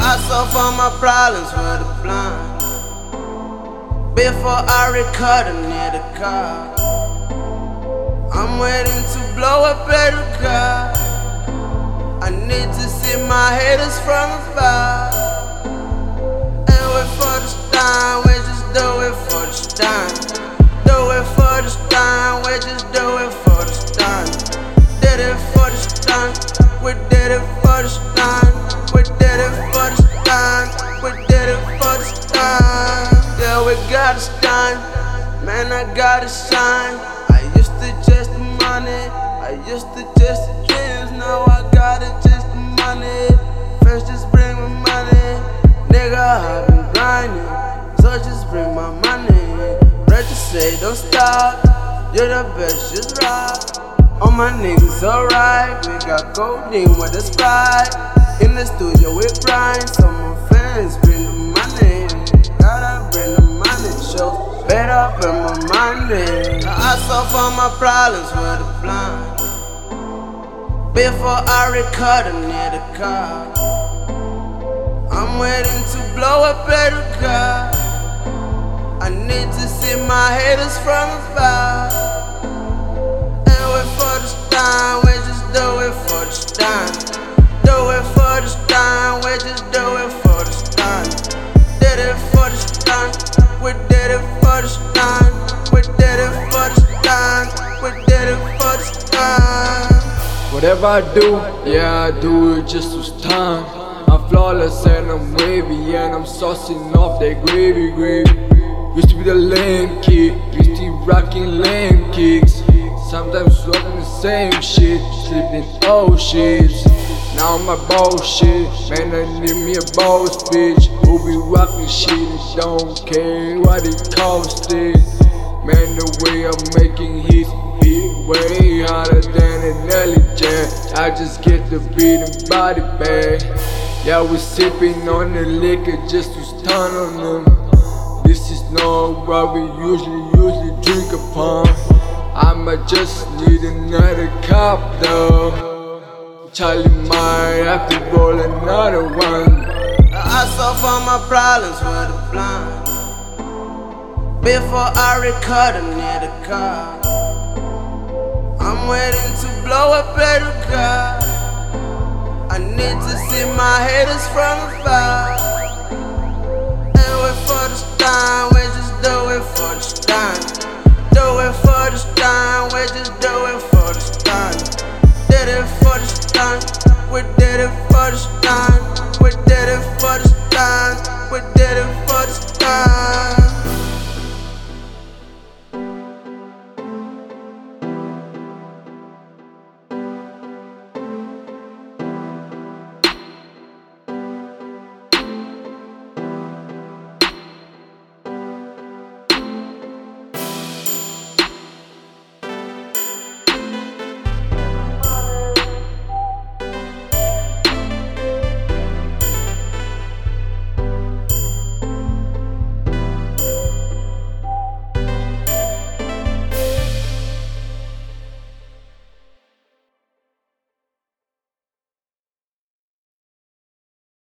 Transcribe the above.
I solve all my problems with a blind. Before I record near the car. I'm waiting to blow up at the car. I need to see my haters from afar. And wait for the time, we just do it for the time. Do it for the time, we just do it for the time. Did it for the time, we did it for the time. Got it done, man, I got to shine. I used to chase the money, I used to chase the dreams, now I gotta chase the money. First, just bring my money, nigga, I've been grinding, so just bring my money. To say, don't stop, you're the best, just rock. All my niggas alright, we got codeine with the sprite. In the studio we grind, so my fans bring I solve all my problems with a blind. Before I record near the car. I'm waiting to blow up the car. I need to see my haters from afar. And wait for the time, Whatever I do, yeah, I do it just to stun. I'm flawless and I'm wavy and I'm saucing off that gravy, gravy. Used to be the lame kid, used to rocking lame kicks. Sometimes rocking the same shit, sleeping old shit. Now I'm my bullshit, man, I need me a boss bitch who be rocking shit and don't care what it costs it. Man, the way I'm making hits the beat and body bag. Yeah, we sipping on the liquor just to stun on them. This is not what we usually usually drink upon. I'ma just need another cup though. Charlie might have to roll another one. I solve all my problems with a blind. Before I record near the car. I'm waiting to blow up see my haters from afar. And wait for the time, we just do it for the time. Do it for the time, we just do it for the time. Did it for the time, we did it for the time.